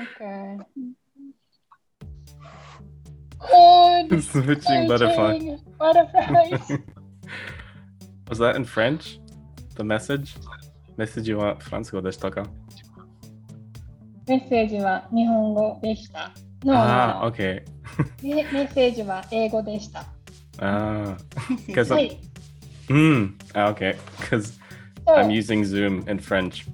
Okay. Code Switching butterfly. switching butterflies. Was that in French? The message? メッセージはフランス語でしたかメッセージは日本語でした。No, ああ、 no. OK。メメッセージは英語でした。ああ、メッセー Because ジはい。 mm. ah, okay. Because そう I'm using Zoom in French.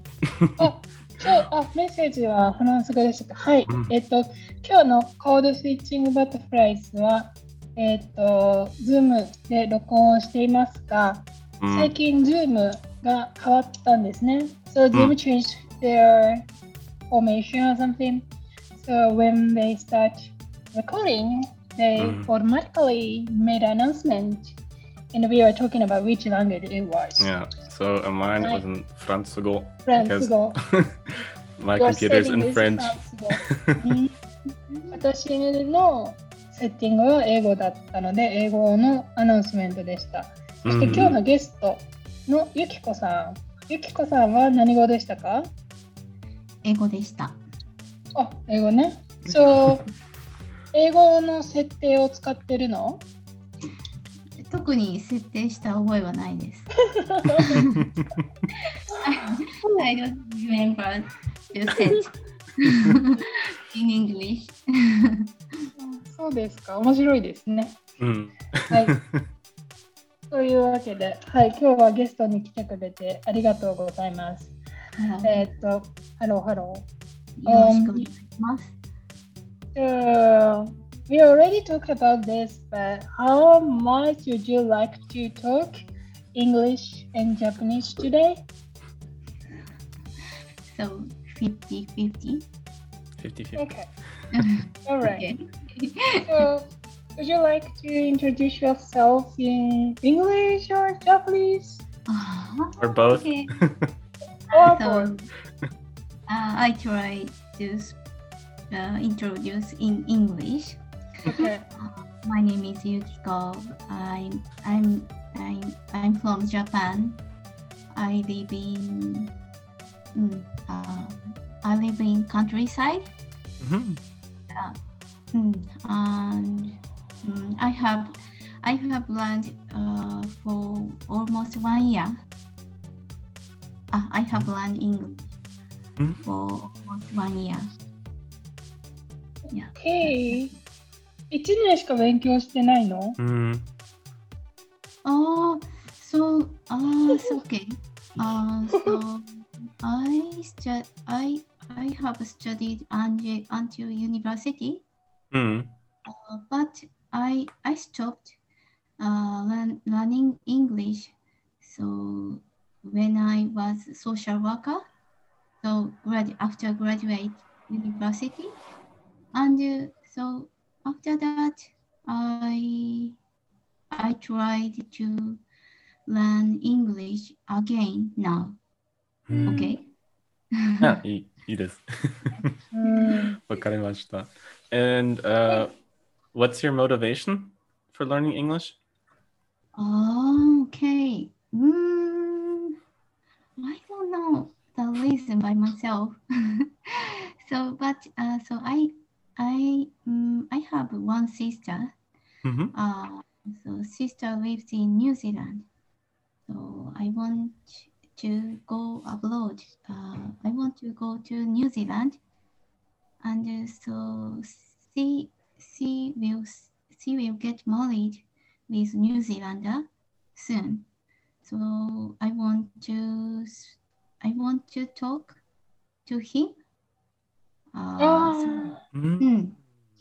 あ、メッセージはフランス語でしたか。はい。うんえっと、今日のコードスイッチングバタフライズは、えっと、Zoom で録音をしていますが、最 Mm. 近 Zoom が変わったんですね。So Zoom うん changed their formation or something. So when they start recording, they うん automatically made an announcement. And we were talking about which language it was. Yeah. So uh, mine was in フランス語フラン because ス語。my computer's setting in is French. 私のセッティングは英語だったので、英語のアナウンスメントでした。そして Mhm. 今日のゲストのゆきこさん。ゆきこさんは何語でしたか英語でした。あ、英語ね。そう、英語の設定を使ってるの特に設定した覚えはないです。I don't remember to set in English. そ うですか。面白いですね。Mm. はい。というわけで、はい、今日はゲストに来てくれてありがとうございます。えーっと、ハローハロー。よろしくお願いします。So, we already talked about this, but how much would you like to talk English and Japanese today? So 50-50. 50-50. Okay. All right. So, would you like to introduce yourself in English or Japanese? Ah, Or both. Okay. Or So, both? uh, I try to uh, introduce in English. Okay. My name is Yukiko. I'm I'm I'm I'm from Japan. I live in mm, uh, I live in countryside. Mhm. Mm, and mm, I have I have learned uh, for almost one year. Uh, I have learned English Mhm. for almost one year. Yeah. Okay. 1年しか勉強してないの Mm. Oh, so uh, it's okay. Uh, so I stu- I I have studied until until university, Mm. uh, but I I stopped uh, learn, learning English. So when I was social worker, so grad after graduate university, and uh, so after that I I tried to learn English again now. Mm. Okay. あ、いい、いいです。うん。わかりました。And uh, what's your motivation for learning English? Oh, okay. Mm, I don't know the reason by myself. so, but uh, so I, I, um, I have one sister. Mhm. Uh, so sister lives in New Zealand. So I want to go abroad. Uh, I want to go to New Zealand, and uh, so she she will she will get married with New Zealander soon. So I want to I want to talk to him. Uh, so- Ah, Mhm. mm.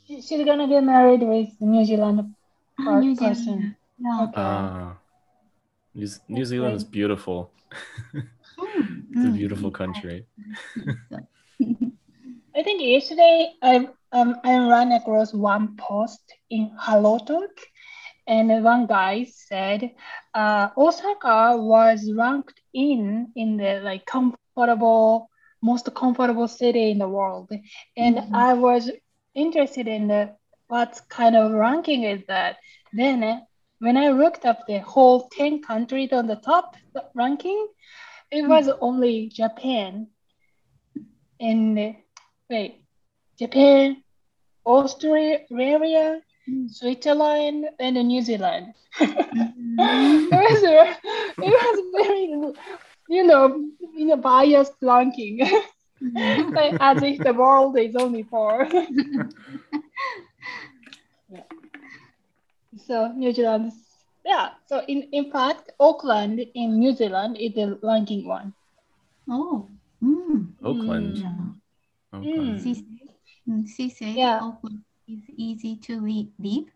she- she's gonna get married with New Zealand. Ah, New person. Zealander. Yeah. Okay. Ah, New, New Zealand is beautiful. Mm, It's a beautiful country. I think yesterday I um I ran across one post in Hello Talk, and one guy said, uh, Osaka was ranked in in the like comfortable most comfortable city in the world, and Mhm. I was interested in the what kind of ranking is that. Then eh, when I looked up the whole ten countries on the top ranking, it was only Japan. And uh, wait, Japan, Australia, Mm. Switzerland, and New Zealand. Mhm. it was it was very you know in a biased ranking like as if the world is only four Yeah. so new zealand yeah so in in fact auckland in new zealand is the ranking one Oh. Mm. Oakland. Yeah. Oakland. She mm, she said Yeah. Auckland is easy to li- live.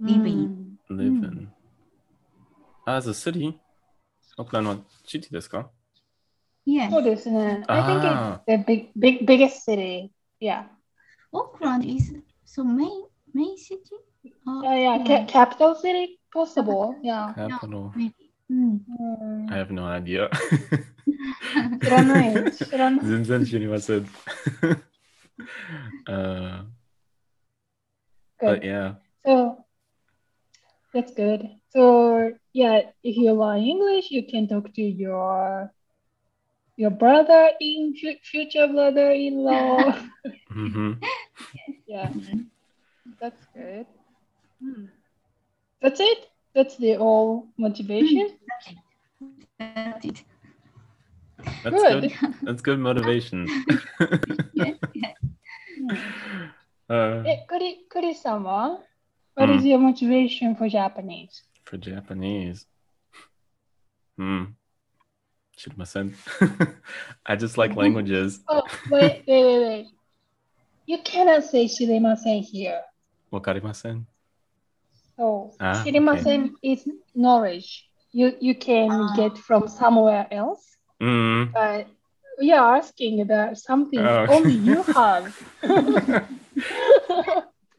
Live in. Live Mm. in. As a city, Oakland はシティですか Yes. そうですね I think Ah. it's the big big biggest city yeah Auckland is so main main city. Uh, yeah yeah ca- capital city possible yeah Capital. maybe. Mm. うん I have no idea. 知らない知らない全然知りません。uh, but Good. yeah. So that's good. So yeah, if you learn English, you can talk to your your brother in future brother-in-law. mm-hmm. yeah, that's good. Hmm. That's it. That's the all motivation. That's it. That's good. good. That's good motivation. yeah, yeah. Uh, eh, Kuri, Kuri-sama, what hmm. is your motivation for Japanese? for Japanese. Hmm. Shirimasen. I just like mm-hmm. languages. oh, wait, wait, wait, wait. You cannot say shirimasen here. Wakarimasen. Oh, ah, shirimasen okay. is knowledge you you can ah. get from somewhere else. Mm. But we are asking about something oh, only you have.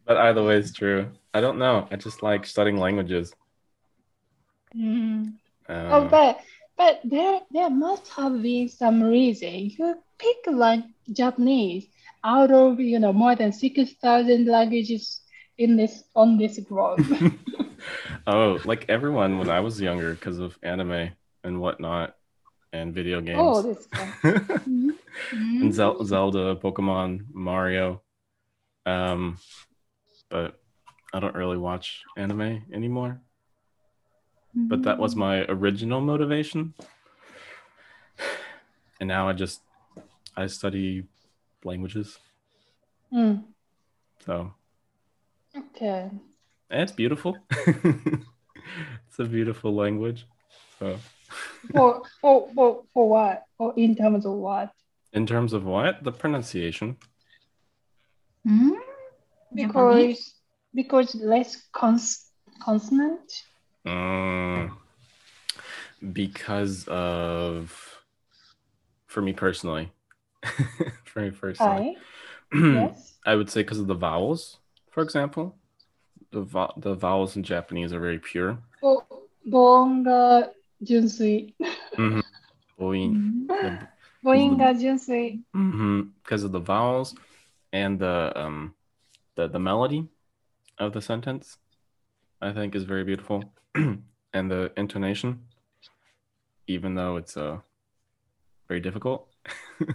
but either way, it's true. I don't know. I just like studying languages. Mm. Uh, Oh, but but there there must have been some reason you pick like Japanese out of you know more than six thousand languages in this on this globe. oh, like everyone when I was younger because of anime and whatnot and video games. oh, this one. Mm. and Zel- Zelda, Pokemon, Mario. Um, but I don't really watch anime anymore. But that was my original motivation. And now I just I study languages. Mm. So Okay. and it's beautiful. it's a beautiful language. So For for for for what? Or in terms of what? in terms of what? The pronunciation. Mm. Because because less cons consonant. Mm. Because of, for me personally, for me personally, yes. I would say because of the vowels, for example. The, vo- the vowels in Japanese are very pure. Because mm-hmm. mm-hmm. of the vowels and the um the, the melody of the sentence. I think is very beautiful, and the intonation, even though it's uh very difficult.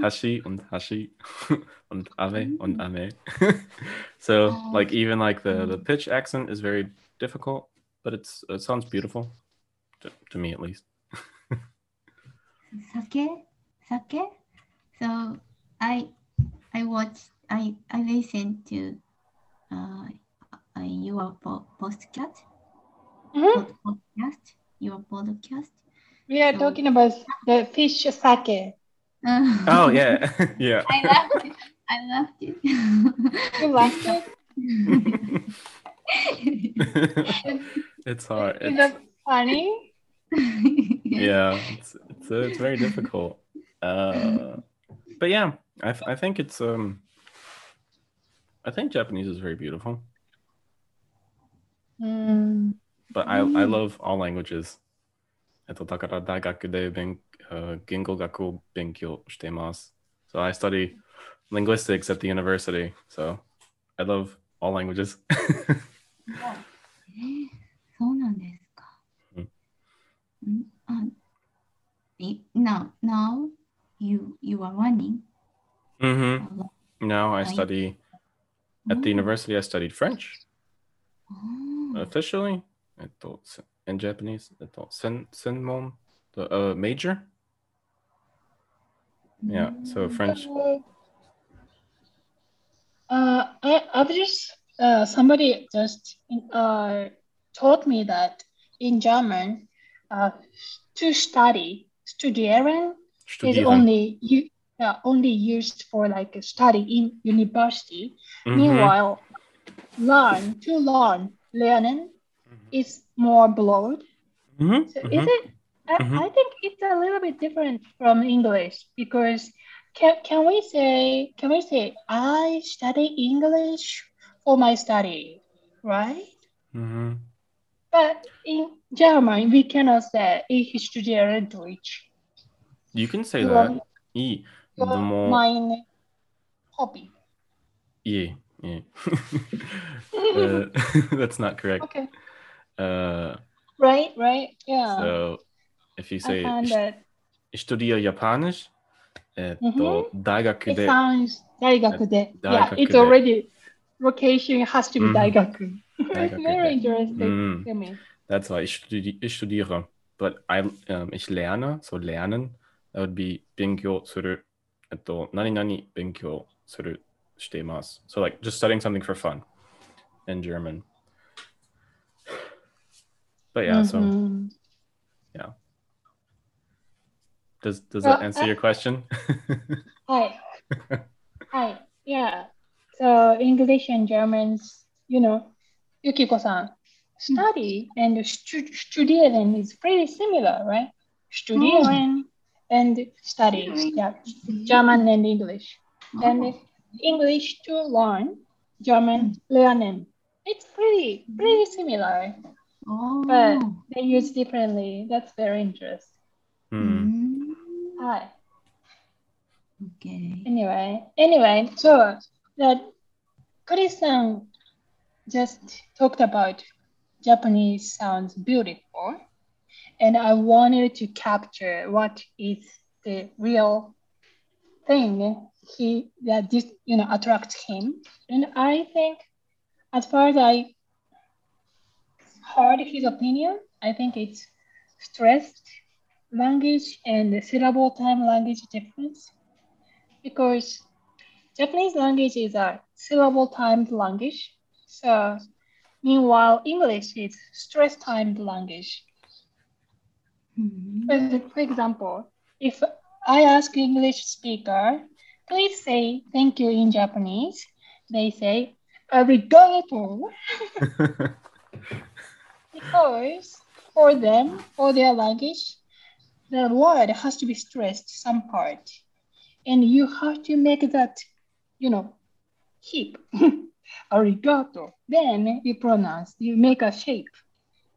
hashi und hashi und ave und ame. so like even like the the pitch accent is very difficult, but it's it sounds beautiful to, to me at least. Sake, sake. So I, I watch. I I listen to, uh, uh your po- podcast. Mhm. pod- Podcast. Your podcast. We are talking about the fish sake. Oh yeah, yeah. I loved it. I loved it. You liked it? it's hard. Is It's, that funny? yeah, it's it's, uh, it's very difficult. Uh, but yeah, I I think it's um, I think Japanese is very beautiful. Mm. But I I love all languages. えっとだから大学で勉uh, 言語学を勉強してます。So I study linguistics at the university. So I love all languages. えーそうなんですか。うんうんあい now, now you, you are running mm-hmm. a lot No, I Right. study at the Oh. university. I studied French Oh. officially. えっと in Japanese, えっと専専門 the uh, major. Yeah, so French. Uh, I, I've just uh, somebody just uh, taught me that in German, uh, to study, studieren is Studieren. only you uh, only used for like study in university. Mhm. Meanwhile, learn to learn learning mm-hmm. is more broad. Mm-hmm. So is mm-hmm. it? I, I, mm-hmm. think it's a little bit different from English because can, can we say can we say I study English for my study, right? Mm-hmm. But in German, we cannot say ich studiere Deutsch. You can say that. My 너무 hobby. Yeah. い。いい。uh, that's not correct. Okay. Uh, Right, right. Yeah. so, if you I say, found that ich studiere Japanisch, えっと、大学 it で、 sounds 大学で. Yeah, 大学で。 it's already location has to be Mhm. 大学. 大学で。 Very interesting Mm. to me. That's why ich, studi ich studiere. But I, um, ich lerne, so lernen, that would be 勉強する。えっと、何々勉強する Stemas. So like just studying something for fun in German. But yeah, mm-hmm. so yeah. Does does well, that answer I, your question? hi. hi. Yeah. So English and Germans, you know, Yukiko-san, study and stu- studieren is pretty similar, right? Studieren mm. and studies. Mm-hmm. yeah, German and English. Oh. And English to learn, German lernen. It's pretty pretty similar, Oh. but they use differently. That's very interesting. Mm. Hi. Okay. Anyway, anyway, so that Chris-san just talked about Japanese sounds beautiful, and I wanted to capture what is the real thing he that this you know attracts him, and I think as far as I heard his opinion, I think it's stressed language and the syllable time language difference because Japanese language is a syllable timed language. So meanwhile English is stress timed language. Mm. For, for example, if I ask English speaker, please say thank you in Japanese, they say arigato because for them, for their language, the word has to be stressed some part. And you have to make that, you know, hip. Arigato. Then you pronounce, you make a shape.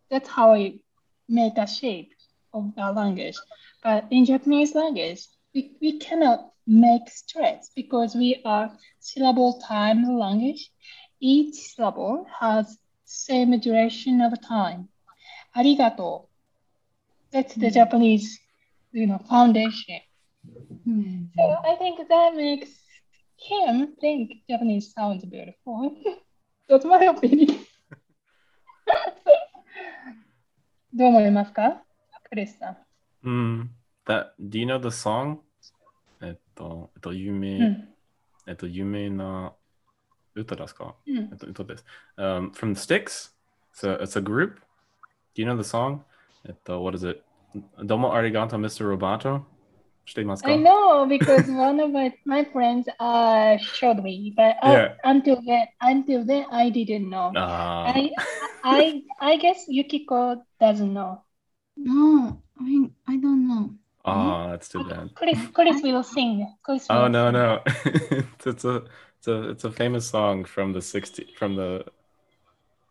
That's how you make a shape of the language. But in Japanese language, we, we cannot make stress because we are syllable time language. Each syllable has same duration of time. Arigato. That's the Mm. Japanese, you know, foundation. Mm. So I think that makes him think Japanese sounds beautiful. That's my opinion. どう思いますかクリスさん。 Hmm. that do you know the song? えっと、えっと、有名、うん、えっと、有名な歌ですか、うん、えっと、歌です。Um, hmm. hmm. from the Styx? So it's a group. Do you know the song? what is it? Domo arigato, Mr. Roboto? I know because one of my, my friends uh, showed me, but uh, until then, until then, I didn't know. Uh. I, I, I guess Yukiko doesn't know. No, I, I don't know ah, that's too bad. Chris, Chris will sing. Chris Oh no sing. no, it's, it's a it's a it's a famous song from the 60s from the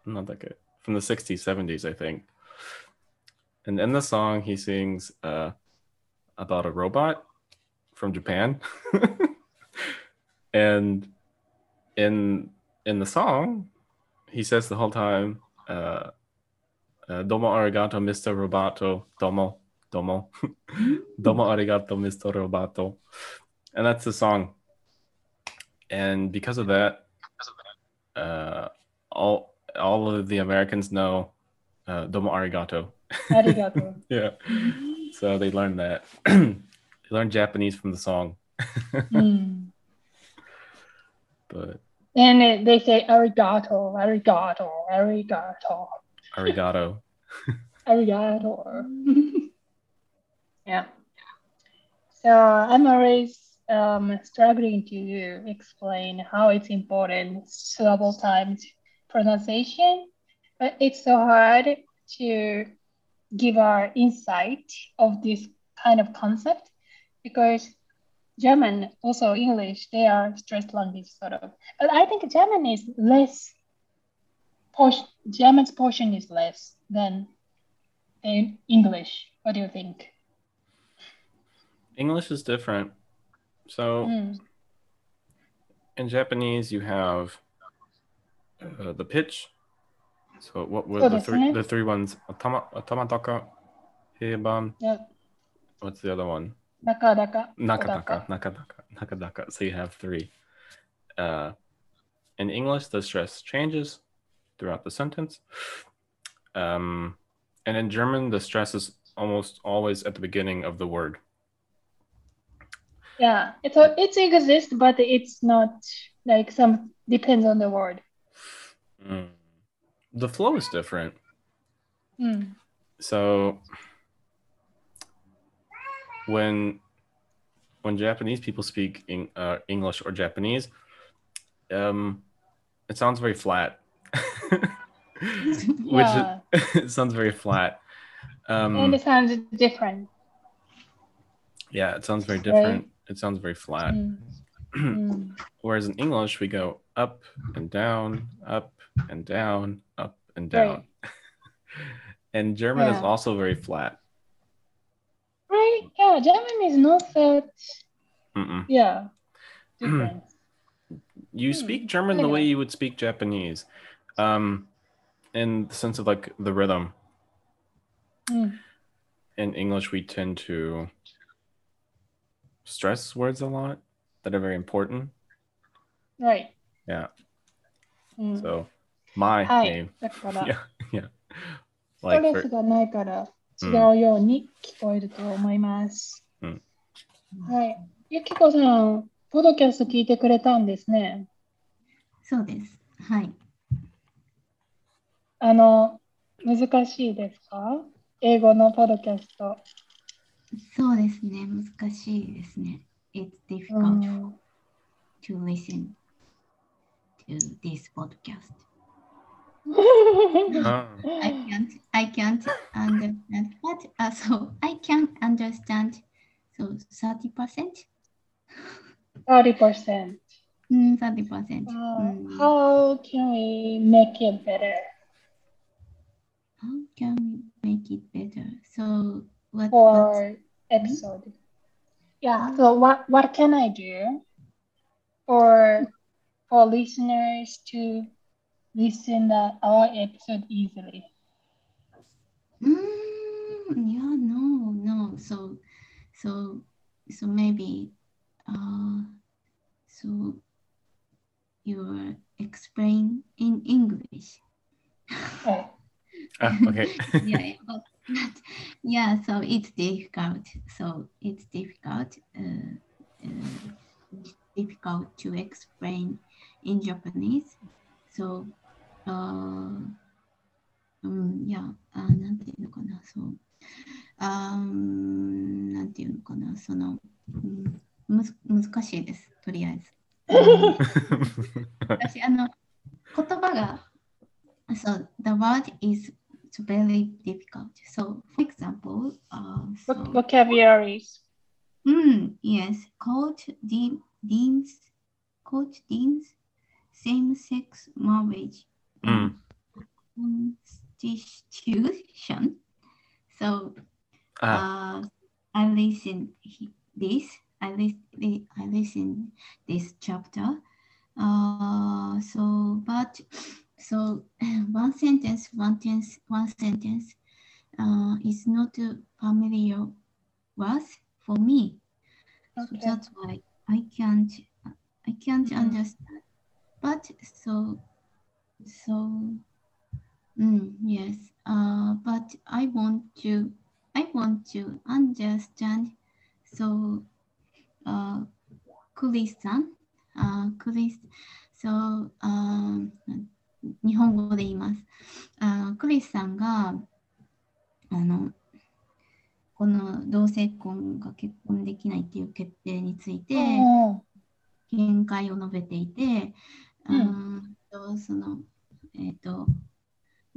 not that good from the 60s 70s I think. And in the song he sings uh about a robot from Japan. and in in the song he says the whole time uh, uh domo arigato Mr. Roboto domo domo domo arigato Mr. Roboto and that's the song and because of that, uh, all all of the Americans know uh, domo arigato. Arigato. yeah, so they learned that. they learned Japanese from the song, Mm. but And it- they say arigato, arigato, arigato, arigato. arigato. Yeah. So I'm always um, struggling to explain how it's important syllable times pronunciation, but it's so hard to give our insight of this kind of concept because German, also English, they are stressed language sort of. But I think German is less portion. German's portion is less than in English. What do you think? English is different. So Mm. in Japanese, you have uh, the pitch. So what were the three the three ones? Atama atamadaka, heiban. Yeah. What's the other one? Nakadaka. Nakadaka, nakadaka, nakadaka. So you have three. Uh, in English, the stress changes throughout the sentence. Um, and in German, the stress is almost always at the beginning of the word. Yeah, it's a, it's exist, but it's not like some depends on the word. Mm. The flow is different. Mm. So when when Japanese people speak in, uh, English or Japanese, um, it sounds very flat. Which Yeah. it sounds very flat. Um, and it sounds different. yeah, it sounds very different. It sounds very flat. Mm. Whereas in English, we go up and down, up and down, up and down. Right. and German is also very flat. Right? Yeah, German is not that. Mm-mm. Yeah. You Hmm, speak German the way you would speak Japanese, um, in the sense of like the rhythm. Mm. In English, we tend to stress words a lot that are very important. Right. Yeah. Mm. So, my はい。name, yeah, yeah. ストレスがないから違うんうように聞こえると思います。うんはい。ゆきこさん、ポドキャスト聞いてくれたんですね。そうです。はい。あの、難しいですか？英語のポドキャスト。そうですね。難しいですね。It's う difficult ん to listen to this podcast. Ah. I can't, I can't understand, but uh, so I can understand. So 30%? 30%. Mm, 30%. Uh, Mm. how can we make it better? How can we make it better? So what? what's- for episode. Yeah, so what what can I do for for listeners to listen the, our episode easily? Mm, yeah, no, no. So, so, so maybe, uh, so you explain in English. Oh, Ah, okay. yeah, yeah, but not, yeah. So it's difficult. So it's difficult. Uh, uh, difficult to explain in Japanese. So, uh, うん、いや、あなんていうのかな、そう。あなんていうのかな、その、うん、むず難しいです、とりあえず。うん私、あの、言葉が、そう、the word is very difficult. So, for example, uh, so, vocabularies. mm, yes, court de- deems, court deems same-sex marriage Mm. constitution. So, Ah, uh, I listen this. I listen. I listen this chapter. Uh, so, but so one sentence, one, tense, one sentence uh, is not a familiar word for me. Okay. So that's why I can't, I can't mm -hmm. understand. But so, so, mm, yes. Uh, but I want to, I want to understand. So, uh, Kuri-san, uh, Kuri, so. Um, 日本語で言います。あクリスさんが、あの、この同性婚が結婚できないっていう決定について、見解を述べていて、ううんんとその、えっ、と、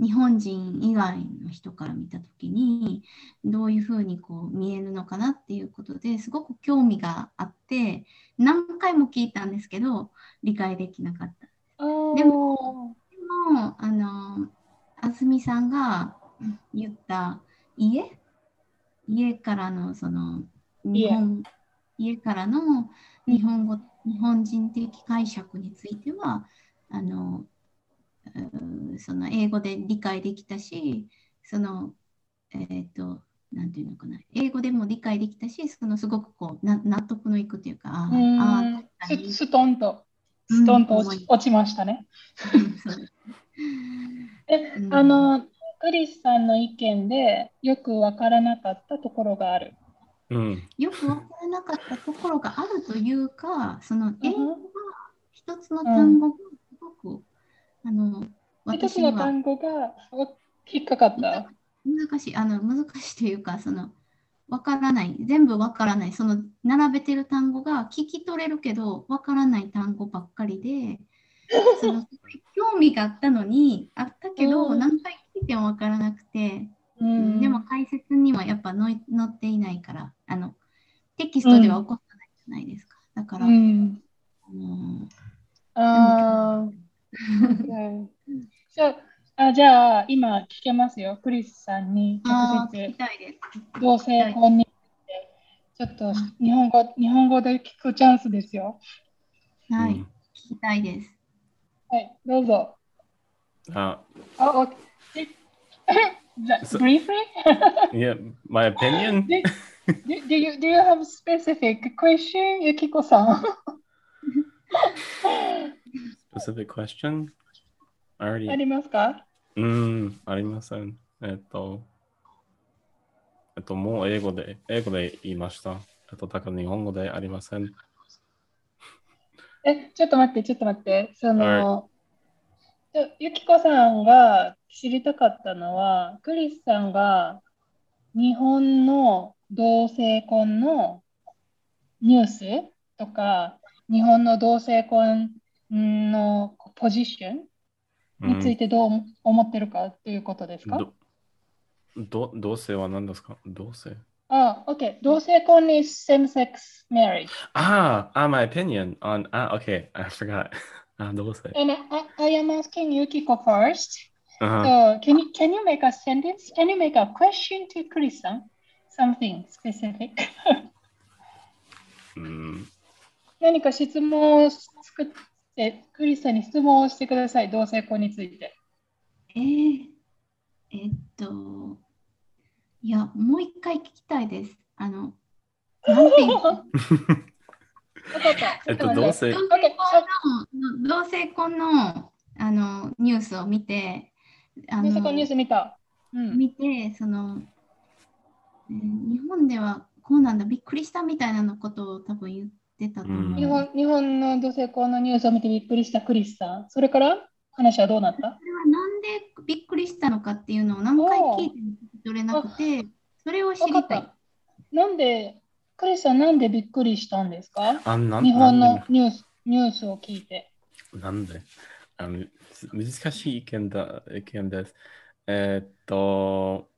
日本人以外の人から見たときにどういうふうにこう見えるのかなっていうことですごく興味があって何回も聞いたんですけど理解できなかった。でもでもあのあずみさんが言った家？家からのその日本家からの日本語日本人的解釈についてはあのその英語で理解できたしそのえっ、となんていうのかな。英語でも理解できたしそのすごくこうな納得のいくというかああんー確かにスストンと、うんストンと落ち落ちましたね。です え、うんあの、クリスさんの意見でよくわからなかったところがある。うん。よくわからなかったところがあるというか、その英語が一つの単語がすごく、あの一つ私の単語がお引っかかった。難しい、あの難しいというか、そのわからない、全部わからない、その並べてる単語が聞き取れるけど、わからない単語ばっかりで、その興味があったのに、あったけど、うん。何回聞いてもわからなくて、うん。でも解説にはやっぱ載っていないから、あのテキストでは起こさないじゃないですか。だから、うん。あのあー okay. So, あじゃあ、今聞けますよ。クリスさんに直接きたいです。同性婚について、ちょっと日本語日本語で聞くチャンスですよ。はい、うん聞きたいです。はい、どうぞ。あ、あ、OK。じゃ So- briefly? yeah, my opinion. do, do, do you, do you have a specific question, Yukiko-san? Specific question? I あ already. りますかうん、ありません。えっと、えっと、もう英語で、英語で言いました。えっと、だから日本語でありません。え、ちょっと待って、ちょっと待って。その、ちょゆきこさんが知りたかったのは、クリスさんが日本の同性婚のニュースとか、日本の同性婚のポジションについてどう思ってるかっていうことですか、ど、ど、同性は何ですか同性あ、OK。同性婚 is same-sex marriage. Ah, ah, my opinion on, ah, okay, I forgot. ah, 同性。And I, I am asking Yukiko first. Uh-huh. So can you can you make a sentence? Can you make a question to Chris-san? Something specific. うん何か質問を作って、クリスさんに質問をしてください。同性婚について。えー、えっと、いや、もう一回聞きたいです。あの、なんていうの？えっと、同性同、性婚の同性婚のあのニュースを見て、あの同性婚ニュース見た。うん。見て、その、えー日本ではこうなんだ、びっくりしたみたいなのことを多分言ってたと思う。日本日本の同性婚のニュースを見てびっくりしたクリスさん。それから？話はどうなった？それはなんでびっくりしたのかっていうのを何回聞いても取れなくて、それを知りたい。なんで、クリスさんなんでびっくりしたんですか？あ、なん日本のニュースニュースを聞いて。でなんで？あの難しい意見だ、意見です。えーっと、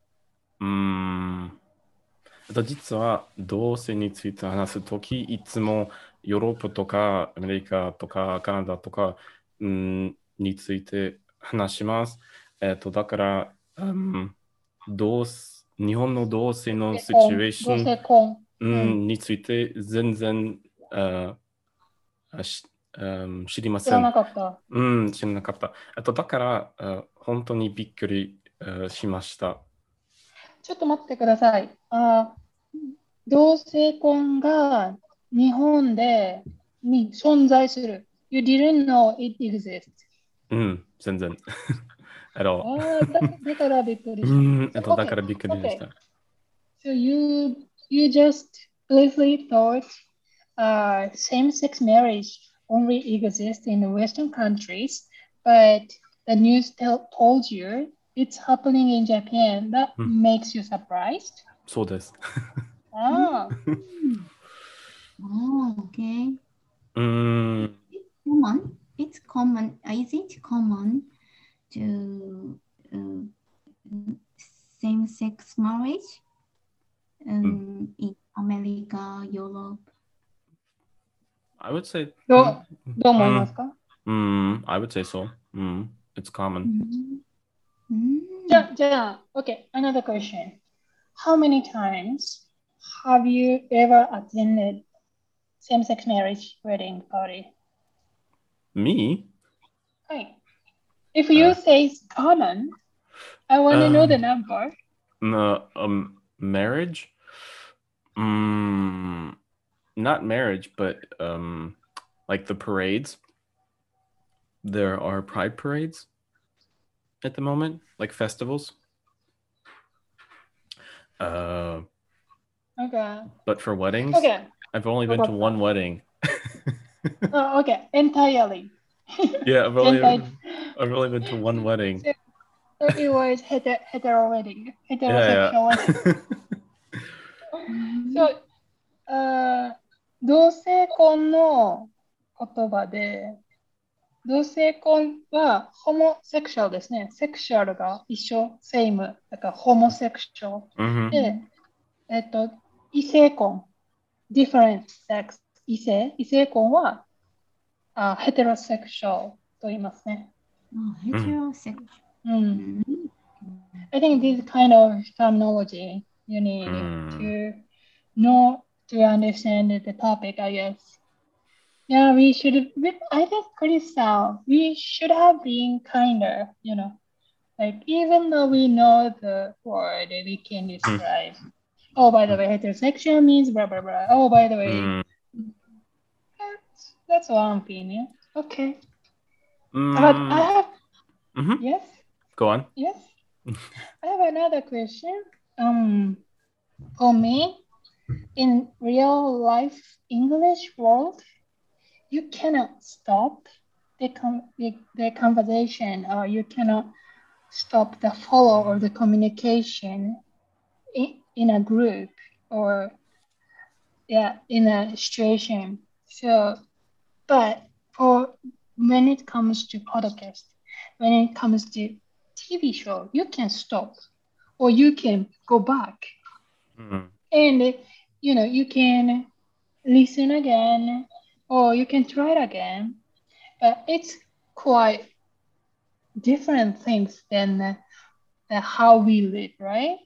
うーん。えっと、実は同性について話すとき、いつもヨーロッパとかアメリカとかカナダとか、うん、について話します。えっと、だから、うん、同日本の同性のシチュエーション。うん、について全然ああしうん知りませ。知らなんかった。うん、知らなかった。あとだからあ本当にびっくりあしました。ちょっと待ってください。あ同性婚が日本で に存在する。You didn't know it exists. うん、全然。at あ all. あ、だだからびっくりうした。ん、えっと、 Okay, だからびっくりでした。 So you you just briefly thought uh, same-sex marriage only exists in the Western countries, but the news tell, told you it's happening in Japan. That Hmm. makes you surprised. そうです。 Oh. oh, okay. Mm. It's common. It's common. Is it common to uh, same-sex marriage um, mm. in America, Europe? I would say. Do, hmm. do um, um, I would say so. Mm, it's common. Mm-hmm. Mm-hmm. Mm. Mm. Yeah, yeah. Okay, another question. How many times have you ever attended same-sex marriage wedding party? Me? Hi. If you Uh, say it's common, I want to know um, the number. No, um, marriage? Mm, not marriage, but um, like the parades. There are pride parades at the moment, like festivals. Uh, Okay. but for weddings, Okay. I've only been to one wedding. Oh, okay. Entirely. yeah, I've only Entire- I've only been to one wedding. So it was hetero, hetero wedding. Yeah, Heterosexual wedding. yeah. So, あー同性婚の言葉で、同性婚はホモセクシャルですね。セクシャルが一緒、セイム。だからホモセクシャル。 hmm で、えっと、 異性婚、different sex、異性、異性婚は、あ、ヘテロセクシャルと言いますね。 Oh, heterosexual. うん。 Mm. I think this kind of terminology you need Mm. to know to understand the topic, I guess. Yeah, we should. We, I think pretty sound. We should have been kinder, you know. Like even though we know the word, we can describe. Oh, by the way, heterosexual means blah blah blah. Oh, by the way, Mm, that's, that's one opinion. Okay, but mm, I have mhm. yes. Go on. Yes. I have another question. Um, for me, in real life English world, you cannot stop the com- the, the conversation or you cannot stop the follow or the communication in, in a group or yeah in a situation. So, but for when it comes to podcast, when it comes to TV show, you can stop or you can go back Mm, and you know you can listen again or you can try it again. But it's quite different things than the, the how we live, right?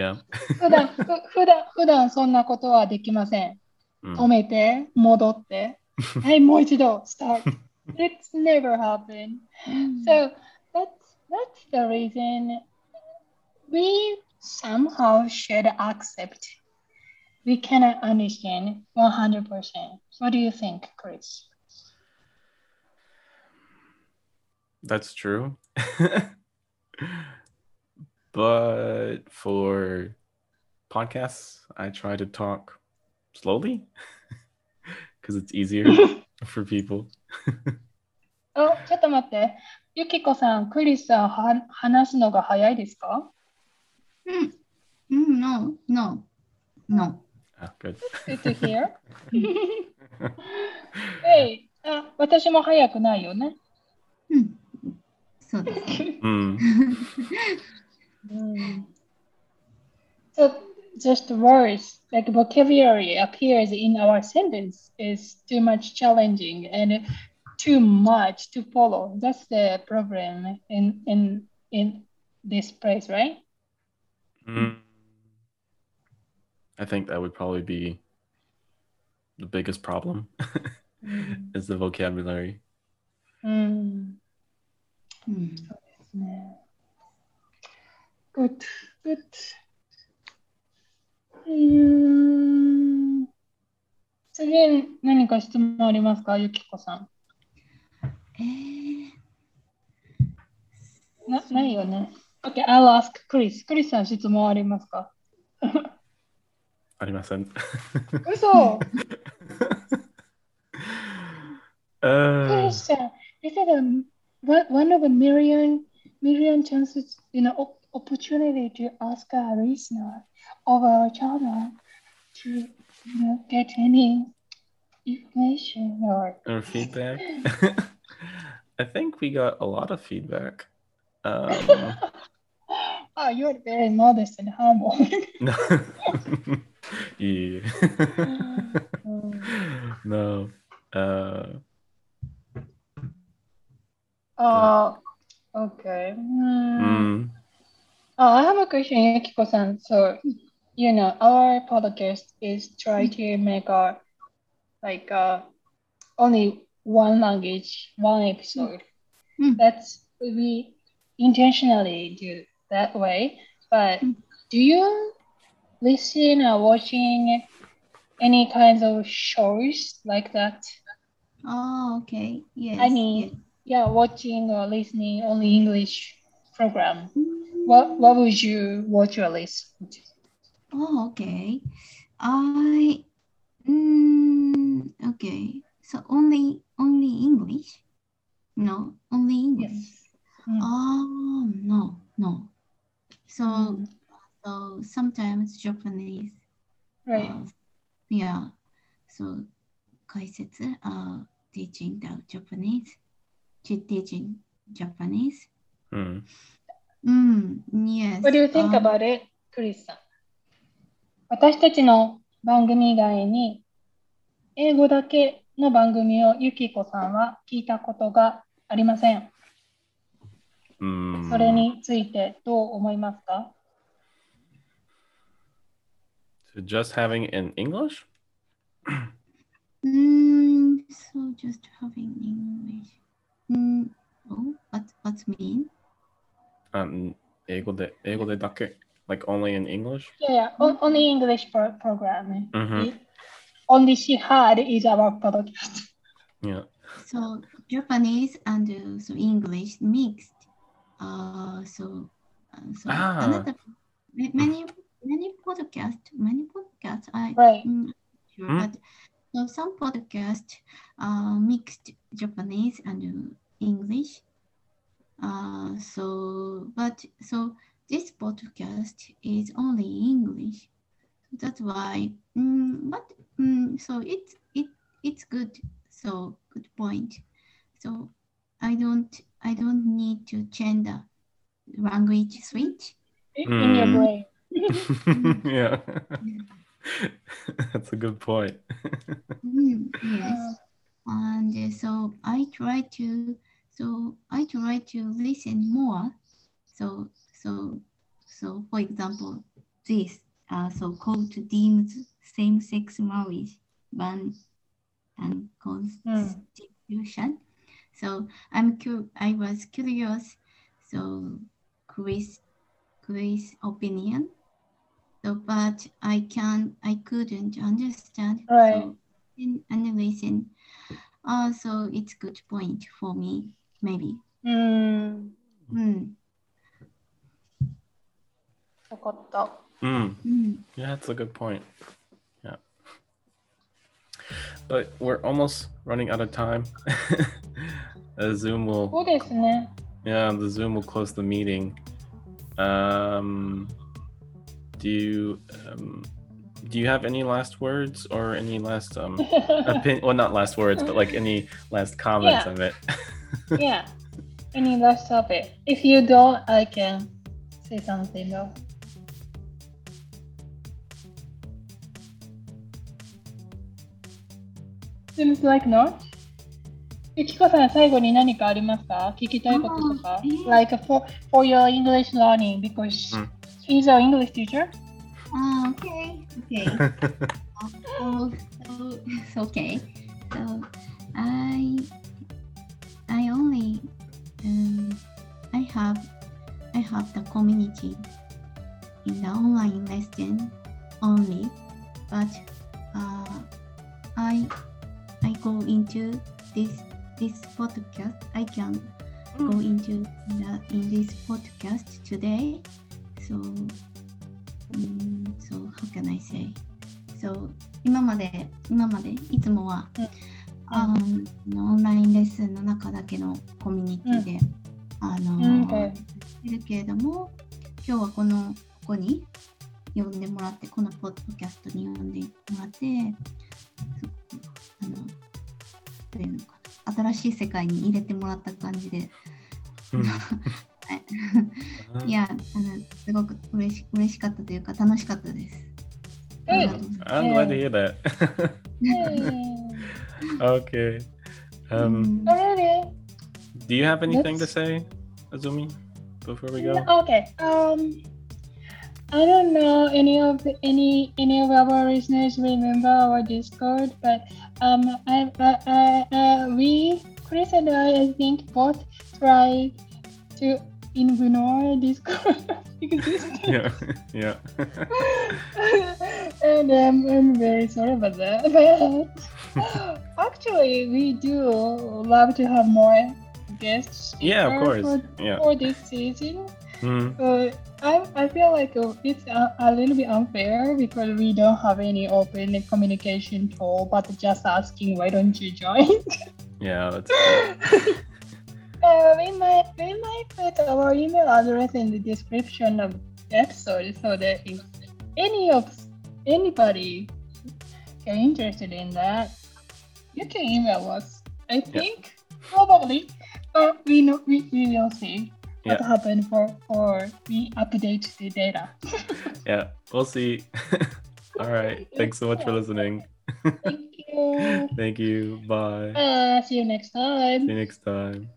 yeah. 普段ふ普段普段そんなことはできません。止 Mm. めて、戻って、はい、もう一度、start. It's never happened. So that's that's the reason we somehow should accept. We cannot understand 100%. What do you think, Chris? That's true. but for podcasts, I try to talk slowly because it's easier for people. あ、ちょっと待って。ゆきこさん、クリスさんは話すのが早いですか Mm. Mm, no, no, no. Ah, good. Good to hear. hey, あ、私も早くないよね。 Mm. そうですね。 Mm. Mm. So just words like vocabulary appears in our sentence is too much challenging and too much to follow. That's the problem in in in this place, right? Mm. I think that would probably be the biggest problem is the vocabulary. うん、うんですね。Good, good. うーん次、何か質問ありますかゆきこさん。えー、なないよね。OK, I'll ask Chris. クリスさん質問ありますかありません。嘘 Uh, Christian, this is a one, one of a million million chances, you know, opportunity to ask a listener of our channel to you know get any information or or feedback. I think we got a lot of feedback. Um, oh, you're very modest and humble. no. yeah. no. Uh, uh, okay. Hmm. mm, Uh, I have a question, Yukiko-san. So, you know, our podcast is try to make a like a, only one language, one episode. Mm. That's we intentionally do that way. But Mm. do you listen or watching any kinds of shows like that? Oh, okay. Yes. I mean, yeah, watching or listening only English program. yes. What what would you watch your list? Oh, okay. I mm, okay. So only only English? No, only English. Yes. Mm. Oh no, no. So Mm. so sometimes Japanese. Right. Uh, yeah. So 解説 uh teaching the Japanese. Te- Teaching Japanese. mm. Mm, yes. What do you think um, about it, クリスさん。私たちの番組以外に、英語だけの番組をゆきこさんは聞いたことがありません。Mm. それについてどう思いますか So just having in English? Mm, so just having English. Mm, oh, what what's mean? Um, 英語で、英語でだけ Like only in English? いやいや、o- only English pro program. Mhm. Only she had is our podcast. Yeah. So Japanese and uh, so English mixed. Uh, so uh, so Ah. another ma- many many podcast many podcasts I Right. mm, sure, Hmm. but so some podcast uh, mixed Japanese and uh, English. Uh, so but so this podcast is only English. That's why. Mm, but mm, so it's it it's good. So good point. So I don't I don't need to change the language switch. In in your Mm. brain. yeah. That's a good point. Mm, yes. And uh, so I try to so I try to listen more. So so so for example, this uh, so called deems same-sex marriage ban and constitution. So I'm cu- I was curious. So Chris Chris opinion. So but I can I couldn't understand. Right. So and listen. Uh, so it's good point for me, maybe. うん。 Mm. わかった。 Mm. Mm. Yeah, that's a good point. Yeah. But we're almost running out of time. uh, Zoom そ will, うですね。 yeah, the Zoom will close the meeting. Um, do you, um, do you have any last words or any last um, opinion? Well, not last words, but like any last comments Yeah. of it. yeah. Any last topic? If you don't, I can say something though. Seems like not. ゆきこさん、最後に何かありますか聞きたいこととかあーえー ?Like for, for your English learning because うん he's our English teacher. Ah, okay, okay. Uh, so, so it's okay. So I I Have the community in the online lesson only, but uh, I I I go into this this podcast, I can go into the, in this podcast today. So, um, so how can I say? So 今まで今までいつもは、あのオンラインレッスンの中だけのコミュニティで、あの、うんてるけれども今日はこのここに呼んでもらってこのポッドキャストに呼んでもらってそあのどういうのかな新しい世界に入れてもらった感じで。うん。いやあのすごく嬉し嬉しかったというか楽しかったです。ありがとうございます I'm glad to hear that. okay. Um, do you have anything to say, Azumi, before we go? Okay. Um, I don't know any of the, any any of our listeners remember our Discord, but um, I, I, I uh, we Chris and I, I think both tried to ignore Discord. Yeah, yeah. and um, I'm very sorry about that. But actually, we do love to have more guests. yeah, of course. For, Yeah. for this season. Mm, Uh, I, I feel like uh, it's a, a little bit unfair because we don't have any open communication tool, but just asking why don't you join? yeah, that's uh, we might we might put our email address in the description of the episode so that if any of anybody are interested in that, you can email us. I think probably, but we know we, we will see what Yeah. happened for for we update the data. yeah. We'll see. All right. Thanks so much for listening. Thank you. Thank you. Bye. Uh, see you next time. See you next time.